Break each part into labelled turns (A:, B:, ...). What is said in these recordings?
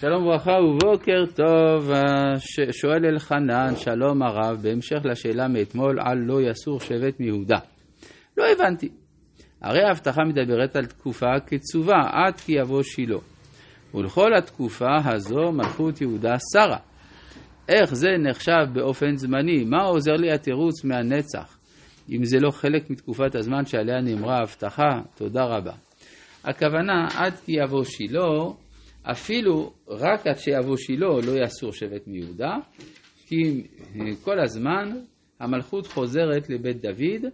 A: שלום וברכה ובוקר טוב, ש- שואל אלחנן, שלום הרב, בהמשך לשאלה מאתמול על לא יסור שבט מיהודה. לא הבנתי. הרי ההבטחה מדברת על תקופה קצובה עד כי יבוא שילה. ולכל התקופה הזו מלכות יהודה שרה. איך זה נחשב באופן זמני? מה עוזר לי התירוץ מהנצח? אם זה לא חלק מתקופת הזמן שעליה נאמרה ההבטחה, תודה רבה. הכוונה, עד כי יבוא שילה, אפילו רק עד שיבוא שילה לא יסור שבט מיהודה, כי כל הזמן המלכות חוזרת לבית דוד,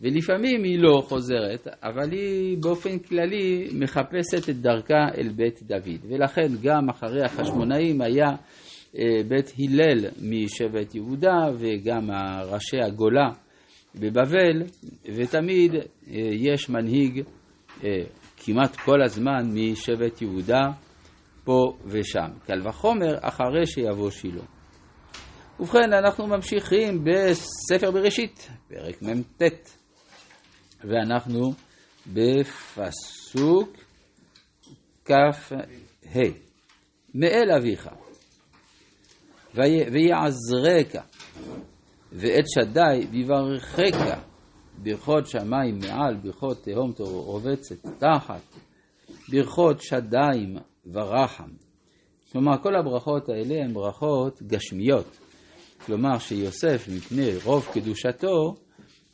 A: ולפעמים היא לא חוזרת, אבל היא באופן כללי מחפשת את דרכה אל בית דוד. ולכן גם אחרי החשמונאים היה בית הלל משבט יהודה, וגם ראשי הגולה בבבל, ותמיד יש מנהיג כמעט כל הזמן משבט יהודה פה ושם. קל וחומר אחרי שיבוא שילה. ובכן, אנחנו ממשיכים בספר בראשית, פרק מ"ט, ואנחנו בפסוק כ"ה: מאל אביך, ויעזרך, ואת שדי ויברכך, ברכות שמיים מעל, ברכות תהום רובצת תחת, ברכות שדיים ורחם. כלומר, כל הברכות האלה הן ברכות גשמיות. כלומר, שיוסף, מפני רוב קדושתו,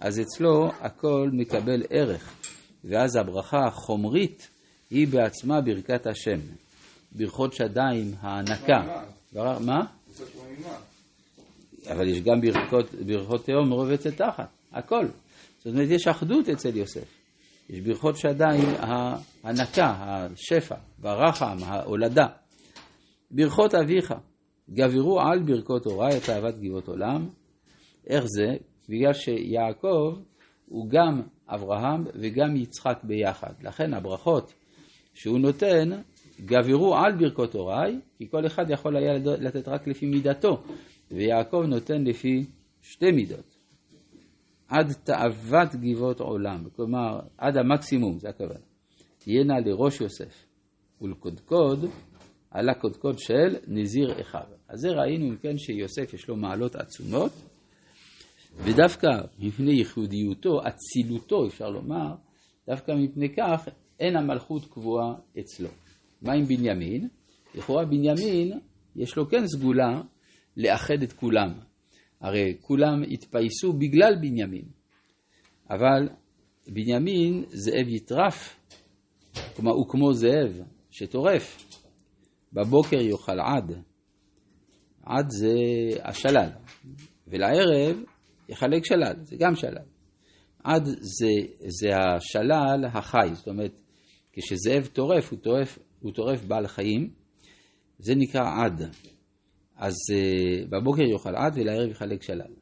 A: אז אצלו הכל מקבל ערך. ואז הברכה החומרית היא בעצמה ברכת השם. ברכות שדיים, הענקה. מה? אבל יש גם ברכות, ברכות תהום רובצת תחת, הכל. זאת אומרת, יש אחדות אצל יוסף. יש ברכות שדיים ההנקה, השפע, והרחם, ההולדה. ברכות אביך, גברו על ברכות הוריי את אהבת גבעות עולם. איך זה? בגלל שיעקב הוא גם אברהם וגם יצחק ביחד. לכן הברכות שהוא נותן, גברו על ברכות הוריי, כי כל אחד יכול היה לתת רק לפי מידתו, ויעקב נותן לפי שתי מידות. עד תאוות גבעות עולם, כלומר עד המקסימום, זה הכוונה. תהיינה לראש יוסף ולקודקוד על הקודקוד של נזיר אחיו. אז זה ראינו אם כן שיוסף יש לו מעלות עצומות, ודווקא מפני ייחודיותו, אצילותו אפשר לומר, דווקא מפני כך אין המלכות קבועה אצלו. מה עם בנימין? לכאורה בנימין יש לו כן סגולה לאחד את כולם. הרי כולם התפייסו בגלל בנימין. אבל בנימין זאב יטרף, כלומר הוא כמו זאב שטורף. בבוקר יאכל עד, עד זה השלל, ולערב יחלק שלל, זה גם שלל. עד זה, זה השלל החי, זאת אומרת, כשזאב טורף, הוא טורף, הוא טורף בעל חיים, זה נקרא עד. אז uh, בבוקר יאכל עד ולערב יחלק שלל.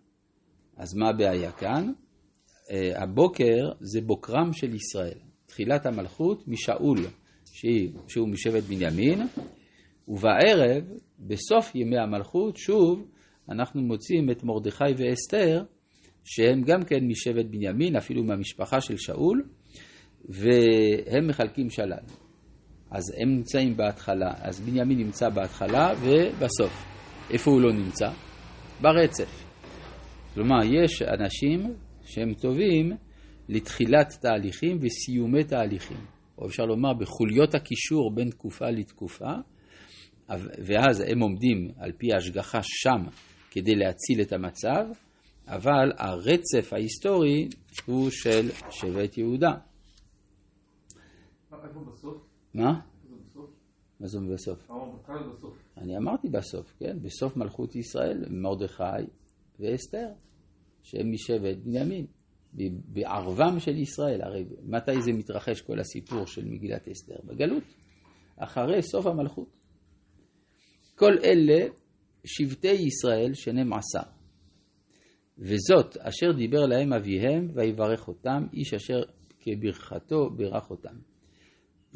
A: אז מה הבעיה כאן? Uh, הבוקר זה בוקרם של ישראל. תחילת המלכות משאול, שהיא, שהוא משבט בנימין, ובערב, בסוף ימי המלכות, שוב, אנחנו מוצאים את מרדכי ואסתר, שהם גם כן משבט בנימין, אפילו מהמשפחה של שאול, והם מחלקים שלל. אז הם נמצאים בהתחלה, אז בנימין נמצא בהתחלה ובסוף. איפה הוא לא נמצא? ברצף. כלומר, יש אנשים שהם טובים לתחילת תהליכים וסיומי תהליכים, או אפשר לומר בחוליות הקישור בין תקופה לתקופה, ואז הם עומדים על פי ההשגחה שם כדי להציל את המצב, אבל הרצף ההיסטורי הוא של שבט יהודה. מה? מה זה בסוף? אני אמרתי בסוף, כן? בסוף מלכות ישראל, מרדכי ואסתר, שהם משבט בנימין, בערבם של ישראל. הרי מתי זה מתרחש כל הסיפור של מגילת אסתר? בגלות, אחרי סוף המלכות. כל אלה שבטי ישראל שנים עשר. וזאת אשר דיבר להם אביהם ויברך אותם, איש אשר כברכתו ברך אותם.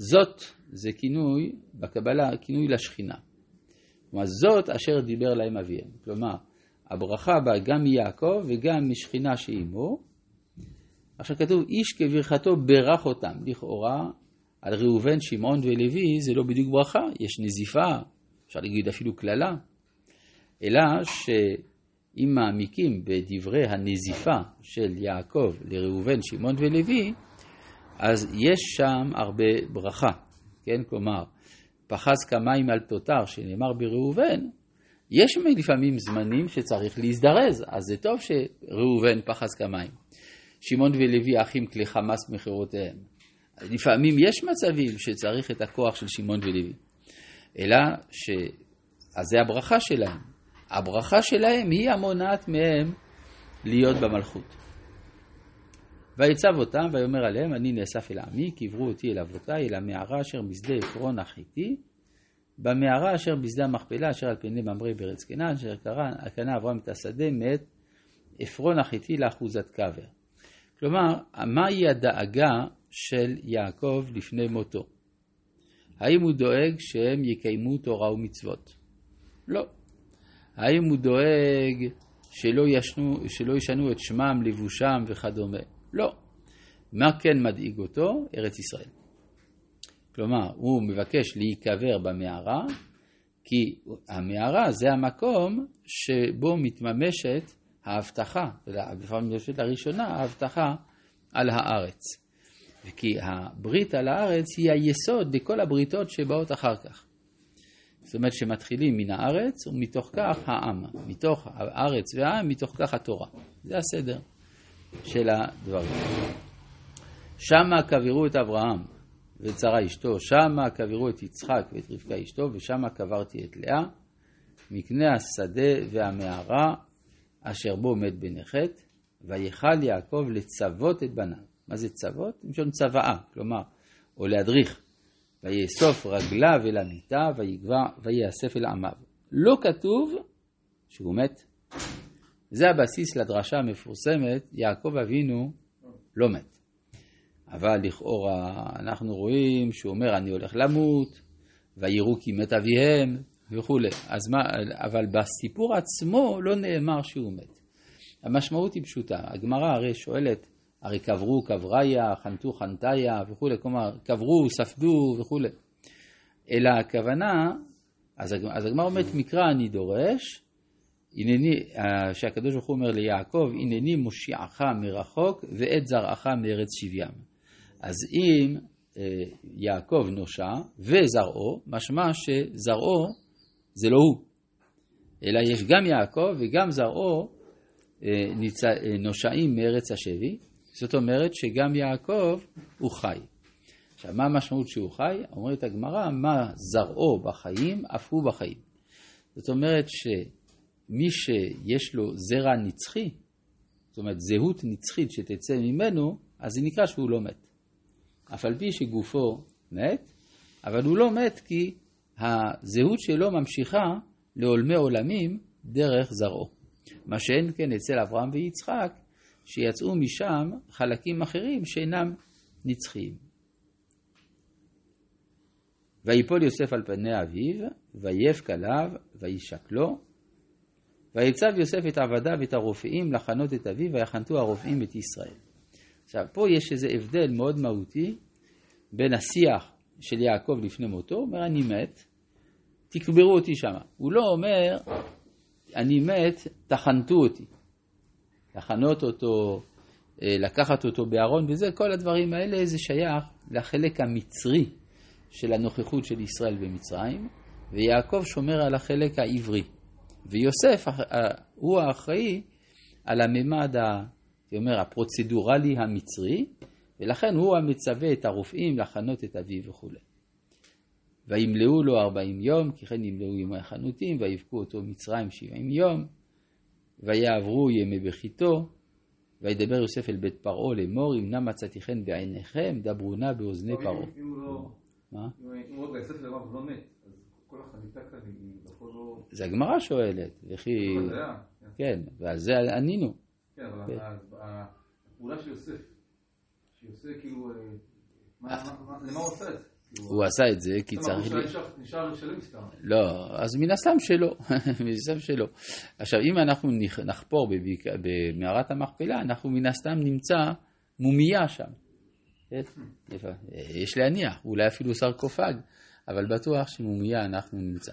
A: זאת זה כינוי, בקבלה, כינוי לשכינה. כלומר, זאת אשר דיבר להם אביהם. כלומר, הברכה באה גם מיעקב וגם משכינה שעימו. עכשיו כתוב, איש כברכתו ברך אותם. לכאורה, על ראובן, שמעון ולוי זה לא בדיוק ברכה, יש נזיפה, אפשר להגיד אפילו קללה, אלא שאם מעמיקים בדברי הנזיפה של יעקב לראובן, שמעון ולוי, אז יש שם הרבה ברכה, כן? כלומר, פחז כמים על תותר שנאמר בראובן, יש לפעמים זמנים שצריך להזדרז, אז זה טוב שראובן פחז כמים. שמעון ולוי אחים כלי חמאס מחירותיהם. לפעמים יש מצבים שצריך את הכוח של שמעון ולוי. אלא ש... אז זה הברכה שלהם. הברכה שלהם היא המונעת מהם להיות במלכות. ויצב אותם ויאמר עליהם אני נאסף אל עמי קברו אותי אל אבותיי אל המערה אשר בשדה עפרון החיתי במערה אשר בשדה המכפלה אשר על פני ממרא בארץ קנען אשר קנה אברהם את השדה מאת עפרון החיתי לאחוזת קבר. כלומר, מהי הדאגה של יעקב לפני מותו? האם הוא דואג שהם יקיימו תורה ומצוות? לא. האם הוא דואג שלא, ישנו, שלא ישנו את שמם, לבושם וכדומה? לא. מה כן מדאיג אותו? ארץ ישראל. כלומר, הוא מבקש להיקבר במערה, כי המערה זה המקום שבו מתממשת ההבטחה, לפעמים יושבת לראשונה ההבטחה על הארץ. וכי הברית על הארץ היא היסוד לכל הבריתות שבאות אחר כך. זאת אומרת שמתחילים מן הארץ ומתוך כך העם, מתוך הארץ והעם, מתוך כך התורה. זה הסדר של הדברים. שמה קברו את אברהם ואת שרה אשתו, שמה קברו את יצחק ואת רבקה אשתו, ושמה קברתי את לאה, מקנה השדה והמערה אשר בו מת בנחת, ויכל יעקב לצוות את בניו. מה זה צוות? מלשון צוואה, כלומר, או להדריך. ויאסוף רגליו אל המיטה, ויאסף אל עמיו. לא כתוב שהוא מת. זה הבסיס לדרשה המפורסמת, יעקב אבינו לא מת. אבל לכאורה אנחנו רואים שהוא אומר אני הולך למות, ויראו כי מת אביהם וכולי. אז מה, אבל בסיפור עצמו לא נאמר שהוא מת. המשמעות היא פשוטה, הגמרא הרי שואלת, הרי קברו קבריה, חנתו חנתיה וכולי, כלומר קברו, ספדו וכולי. אלא הכוונה, אז, הגמרא אומרת מקרא אני דורש, הנני, שהקדוש ברוך הוא אומר ליעקב, הנני מושיעך מרחוק ואת זרעך מארץ שבים. אז אם אה, יעקב נושע וזרעו, משמע שזרעו זה לא הוא, אלא יש גם יעקב וגם זרעו אה. אה, נושעים מארץ השבי, זאת אומרת שגם יעקב הוא חי. עכשיו, מה המשמעות שהוא חי? אומרת הגמרא, מה זרעו בחיים, אף הוא בחיים. זאת אומרת שמי שיש לו זרע נצחי, זאת אומרת זהות נצחית שתצא ממנו, אז זה נקרא שהוא לא מת. אף על פי שגופו מת, אבל הוא לא מת כי הזהות שלו ממשיכה לעולמי עולמים דרך זרעו. מה שאין כן אצל אברהם ויצחק, שיצאו משם חלקים אחרים שאינם נצחיים. ויפול יוסף על פני אביו, ויף כליו, וישקלו, ויצב יוסף את עבדיו ואת הרופאים לחנות את אביו, ויחנתו הרופאים את ישראל. עכשיו, פה יש איזה הבדל מאוד מהותי בין השיח של יעקב לפני מותו, הוא אומר, אני מת, תקברו אותי שם. הוא לא אומר, אני מת, תחנתו אותי. לחנות אותו, אה, לקחת אותו בארון וזה, כל הדברים האלה זה שייך לחלק המצרי של הנוכחות של ישראל במצרים, ויעקב שומר על החלק העברי. ויוסף הוא האחראי על הממד אומר, הפרוצדורלי המצרי, ולכן הוא המצווה את הרופאים לחנות את אביו וכולי. וימלאו לו ארבעים יום, כי כן ימלאו ימי החנותים, ויבכו אותו מצרים שבעים יום, ויעברו ימי בכיתו, וידבר יוסף אל בית פרעה לאמור, אם נא מצאתי חן בעיניכם, דברו נא באוזני פרעה.
B: לא- מה? אם הוא ביוסף לבב לא מת, אז כל החניתה כאן היא.
A: זה הגמרא שואלת, וכי... כן. כן, ועל זה ענינו.
B: כן, אבל כן. הפעולה של יוסף, שיוסף כאילו, אה, למה הוא עושה את זה?
A: כאילו, הוא עשה את זה כי צריך...
B: נשאר לשלם סתם.
A: לא, אז מן הסתם שלא, מן הסתם שלא. עכשיו, אם אנחנו נחפור במערת המכפלה, אנחנו מן הסתם נמצא מומיה שם. כן, יש להניח, אולי אפילו סרקופג, אבל בטוח שמומיה אנחנו נמצא.